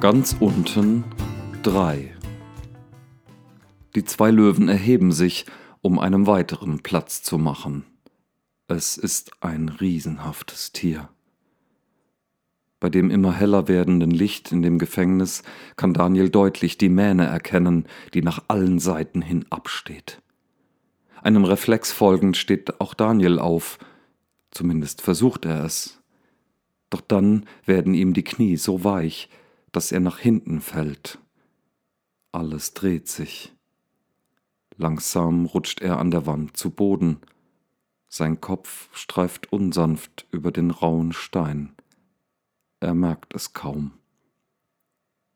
Ganz unten drei. Die zwei Löwen erheben sich, um einem weiteren Platz zu machen. Es ist ein riesenhaftes Tier. Bei dem immer heller werdenden Licht in dem Gefängnis kann Daniel deutlich die Mähne erkennen, die nach allen Seiten hin absteht. Einem Reflex folgend steht auch Daniel auf, zumindest versucht er es. Doch dann werden ihm die Knie so weich, dass er nach hinten fällt. Alles dreht sich. Langsam rutscht er an der Wand zu Boden. Sein Kopf streift unsanft über den rauen Stein. Er merkt es kaum.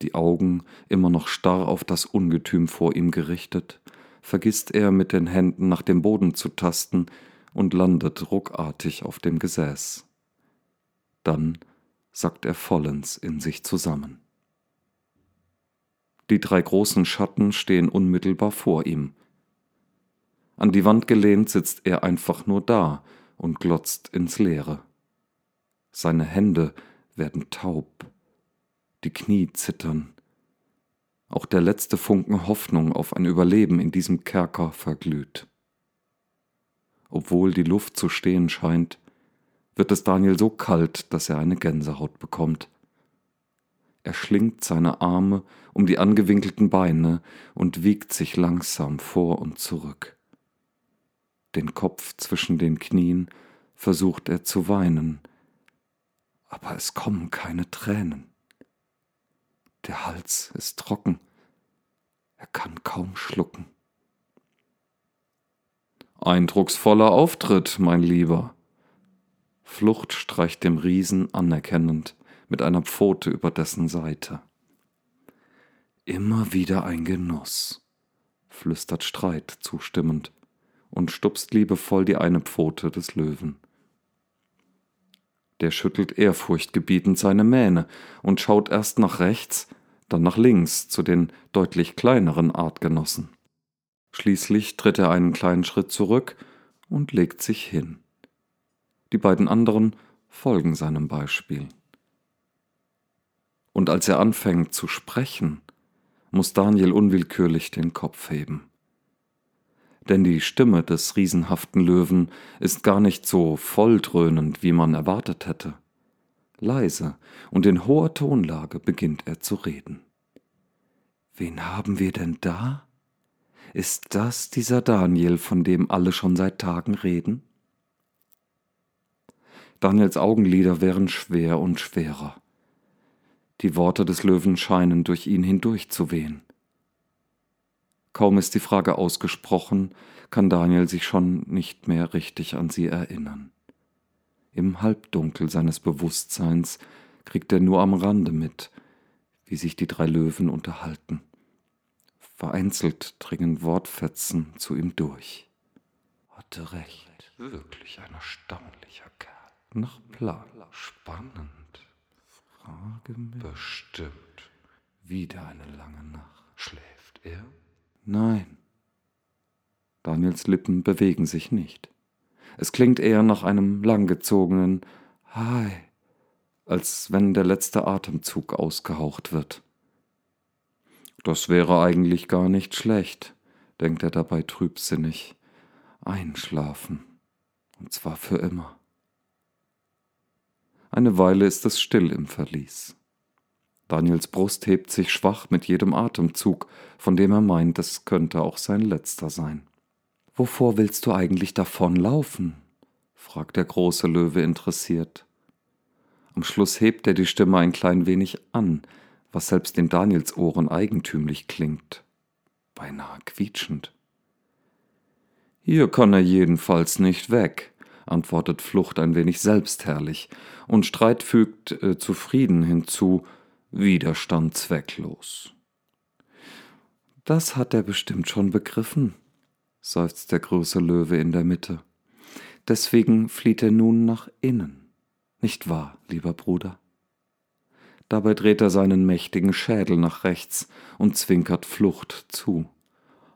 Die Augen immer noch starr auf das Ungetüm vor ihm gerichtet, vergisst er mit den Händen nach dem Boden zu tasten und landet ruckartig auf dem Gesäß. Dann sackt er vollends in sich zusammen. Die drei großen Schatten stehen unmittelbar vor ihm. An die Wand gelehnt sitzt er einfach nur da und glotzt ins Leere. Seine Hände werden taub, die Knie zittern. Auch der letzte Funken Hoffnung auf ein Überleben in diesem Kerker verglüht. Obwohl die Luft zu stehen scheint, wird es Daniel so kalt, dass er eine Gänsehaut bekommt. Er schlingt seine Arme um die angewinkelten Beine und wiegt sich langsam vor und zurück. Den Kopf zwischen den Knien versucht er zu weinen, aber es kommen keine Tränen. Der Hals ist trocken, er kann kaum schlucken. Eindrucksvoller Auftritt, mein Lieber. Flucht streicht dem Riesen anerkennend mit einer Pfote über dessen Seite. Immer wieder ein Genuss, flüstert Streit zustimmend und stupst liebevoll die eine Pfote des Löwen. Der schüttelt ehrfurchtgebietend seine Mähne und schaut erst nach rechts, dann nach links zu den deutlich kleineren Artgenossen. Schließlich tritt er einen kleinen Schritt zurück und legt sich hin. Die beiden anderen folgen seinem Beispiel. Und als er anfängt zu sprechen, muss Daniel unwillkürlich den Kopf heben. Denn die Stimme des riesenhaften Löwen ist gar nicht so volldröhnend, wie man erwartet hätte. Leise und in hoher Tonlage beginnt er zu reden. Wen haben wir denn da? Ist das dieser Daniel, von dem alle schon seit Tagen reden? Daniels Augenlider wären schwer und schwerer. Die Worte des Löwen scheinen durch ihn hindurch zu wehen. Kaum ist die Frage ausgesprochen, kann Daniel sich schon nicht mehr richtig an sie erinnern. Im Halbdunkel seines Bewusstseins kriegt er nur am Rande mit, wie sich die drei Löwen unterhalten. Vereinzelt dringen Wortfetzen zu ihm durch. Hatte recht, wirklich ein erstaunlicher Kerl. Nach Plan, spannend. Frage mich. Bestimmt. Wieder eine lange Nacht. Schläft er? Nein. Daniels Lippen bewegen sich nicht. Es klingt eher nach einem langgezogenen Hi, als wenn der letzte Atemzug ausgehaucht wird. Das wäre eigentlich gar nicht schlecht, denkt er dabei trübsinnig. Einschlafen, und zwar für immer. Eine Weile ist es still im Verlies. Daniels Brust hebt sich schwach mit jedem Atemzug, von dem er meint, es könnte auch sein letzter sein. Wovor willst du eigentlich davonlaufen? fragt der große Löwe interessiert. Am Schluss hebt er die Stimme ein klein wenig an, was selbst in Daniels Ohren eigentümlich klingt, beinahe quietschend. Hier kann er jedenfalls nicht weg, antwortet Flucht ein wenig selbstherrlich, und Streit fügt äh, zufrieden hinzu, Widerstand zwecklos. Das hat er bestimmt schon begriffen, seufzt der große Löwe in der Mitte. Deswegen flieht er nun nach innen. Nicht wahr, lieber Bruder? Dabei dreht er seinen mächtigen Schädel nach rechts und zwinkert Flucht zu.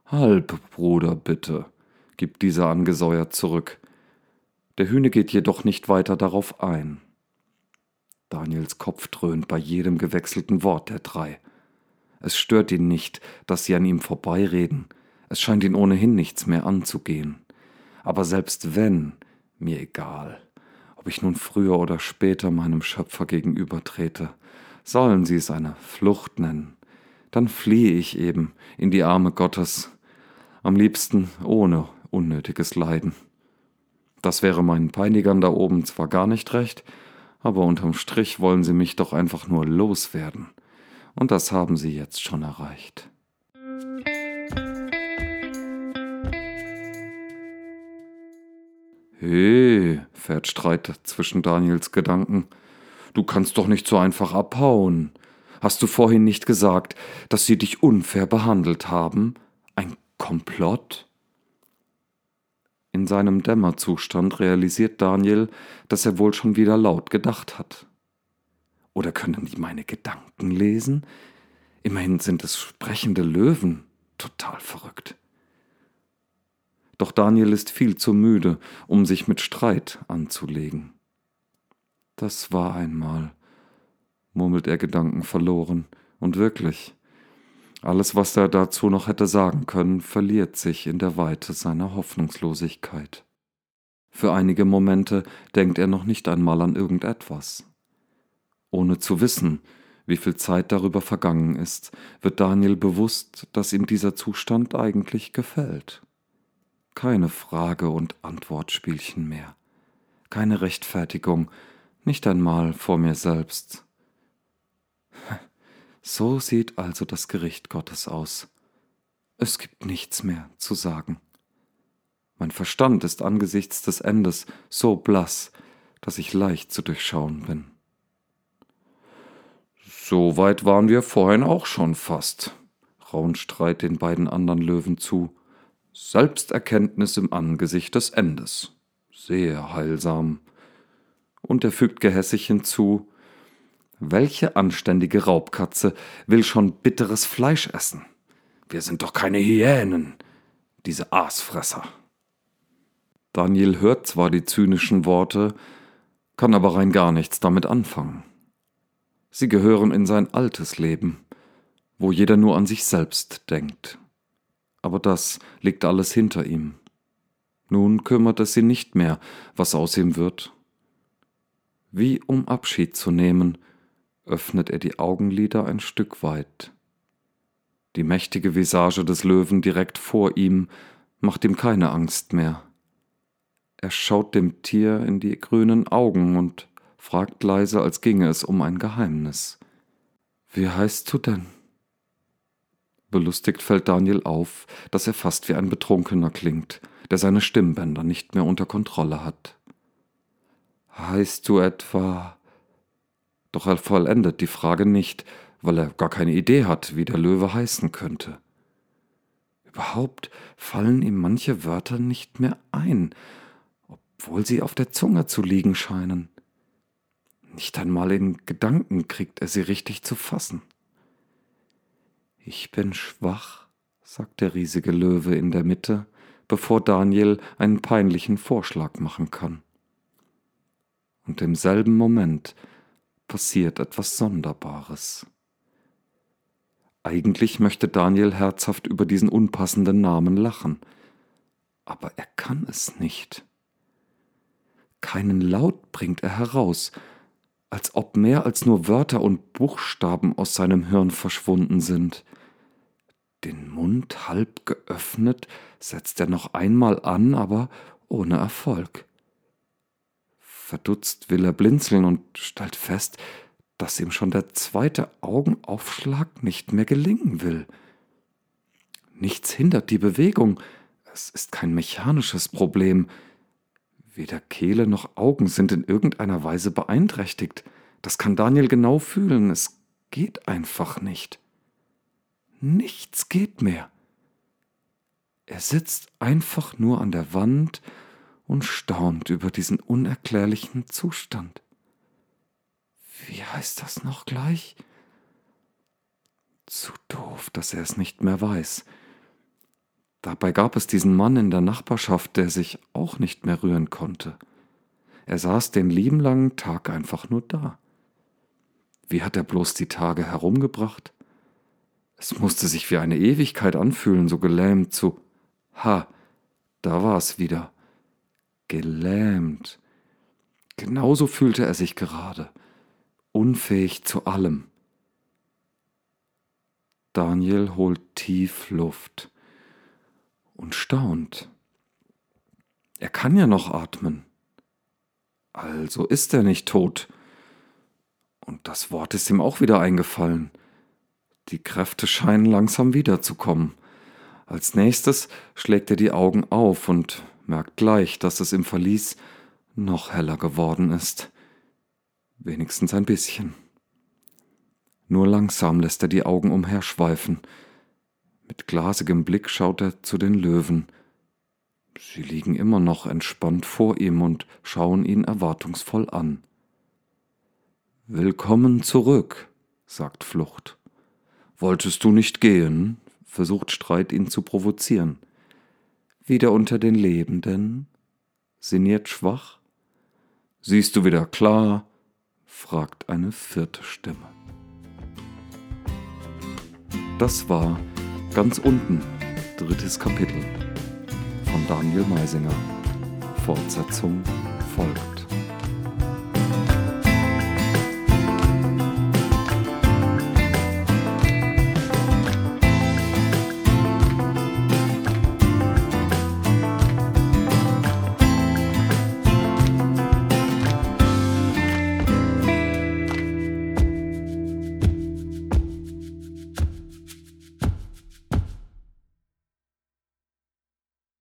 Halb, Bruder, bitte, gibt dieser angesäuert zurück. Der Hühne geht jedoch nicht weiter darauf ein. Daniels Kopf dröhnt bei jedem gewechselten Wort der drei. Es stört ihn nicht, dass sie an ihm vorbeireden. Es scheint ihn ohnehin nichts mehr anzugehen. Aber selbst wenn, mir egal, ob ich nun früher oder später meinem Schöpfer gegenübertrete, sollen sie es eine Flucht nennen. Dann fliehe ich eben in die Arme Gottes, am liebsten ohne unnötiges Leiden. Das wäre meinen Peinigern da oben zwar gar nicht recht, aber unterm Strich wollen sie mich doch einfach nur loswerden. Und das haben sie jetzt schon erreicht. He, fährt Streit zwischen Daniels Gedanken. Du kannst doch nicht so einfach abhauen. Hast du vorhin nicht gesagt, dass sie dich unfair behandelt haben? Ein Komplott? In seinem Dämmerzustand realisiert Daniel, dass er wohl schon wieder laut gedacht hat. Oder können die meine Gedanken lesen? Immerhin sind es sprechende Löwen. Total verrückt. Doch Daniel ist viel zu müde, um sich mit Streit anzulegen. Das war einmal, murmelt er gedankenverloren, und wirklich, alles, was er dazu noch hätte sagen können, verliert sich in der Weite seiner Hoffnungslosigkeit. Für einige Momente denkt er noch nicht einmal an irgendetwas. Ohne zu wissen, wie viel Zeit darüber vergangen ist, wird Daniel bewusst, dass ihm dieser Zustand eigentlich gefällt. Keine Frage- und Antwortspielchen mehr, keine Rechtfertigung, nicht einmal vor mir selbst. So sieht also das Gericht Gottes aus. Es gibt nichts mehr zu sagen. Mein Verstand ist angesichts des Endes so blass, dass ich leicht zu durchschauen bin. So weit waren wir vorhin auch schon fast, raunt Streit den beiden anderen Löwen zu. Selbsterkenntnis im Angesicht des Endes. Sehr heilsam. Und er fügt gehässig hinzu, welche anständige Raubkatze will schon bitteres Fleisch essen? Wir sind doch keine Hyänen, diese Aasfresser. Daniel hört zwar die zynischen Worte, kann aber rein gar nichts damit anfangen. Sie gehören in sein altes Leben, wo jeder nur an sich selbst denkt. Aber das liegt alles hinter ihm. Nun kümmert es sie nicht mehr, was aus ihm wird. Wie um Abschied zu nehmen, öffnet er die Augenlider ein Stück weit. Die mächtige Visage des Löwen direkt vor ihm macht ihm keine Angst mehr. Er schaut dem Tier in die grünen Augen und fragt leise, als ginge es um ein Geheimnis. Wie heißt du denn? Belustigt fällt Daniel auf, dass er fast wie ein Betrunkener klingt, der seine Stimmbänder nicht mehr unter Kontrolle hat. Heißt du etwa? Doch er vollendet die Frage nicht, weil er gar keine Idee hat, wie der Löwe heißen könnte. Überhaupt fallen ihm manche Wörter nicht mehr ein, obwohl sie auf der Zunge zu liegen scheinen. Nicht einmal in Gedanken kriegt er sie richtig zu fassen. Ich bin schwach, sagt der riesige Löwe in der Mitte, bevor Daniel einen peinlichen Vorschlag machen kann. Und im selben Moment passiert etwas Sonderbares. Eigentlich möchte Daniel herzhaft über diesen unpassenden Namen lachen, aber er kann es nicht. Keinen Laut bringt er heraus, als ob mehr als nur Wörter und Buchstaben aus seinem Hirn verschwunden sind. Den Mund halb geöffnet, setzt er noch einmal an, aber ohne Erfolg. Verdutzt will er blinzeln und stellt fest, dass ihm schon der zweite Augenaufschlag nicht mehr gelingen will. Nichts hindert die Bewegung, es ist kein mechanisches Problem, Weder Kehle noch Augen sind in irgendeiner Weise beeinträchtigt. Das kann Daniel genau fühlen. Es geht einfach nicht. Nichts geht mehr. Er sitzt einfach nur an der Wand und staunt über diesen unerklärlichen Zustand. Wie heißt das noch gleich? Zu doof, dass er es nicht mehr weiß. Dabei gab es diesen Mann in der Nachbarschaft, der sich auch nicht mehr rühren konnte. Er saß den lieben langen Tag einfach nur da. Wie hat er bloß die Tage herumgebracht? Es musste sich wie eine Ewigkeit anfühlen, so gelähmt zu. Ha, da war es wieder. Gelähmt. Genauso fühlte er sich gerade, unfähig zu allem. Daniel holt tief Luft und staunt. Er kann ja noch atmen. Also ist er nicht tot. Und das Wort ist ihm auch wieder eingefallen. Die Kräfte scheinen langsam wiederzukommen. Als nächstes schlägt er die Augen auf und merkt gleich, dass es im Verlies noch heller geworden ist. Wenigstens ein bisschen. Nur langsam lässt er die Augen umherschweifen. Mit glasigem Blick schaut er zu den Löwen. Sie liegen immer noch entspannt vor ihm und schauen ihn erwartungsvoll an. Willkommen zurück, sagt Flucht. Wolltest du nicht gehen? versucht Streit ihn zu provozieren. Wieder unter den Lebenden? sinniert schwach. Siehst du wieder klar? fragt eine vierte Stimme. Das war ganz unten, drittes Kapitel von Daniel Meisinger. Fortsetzung folgt.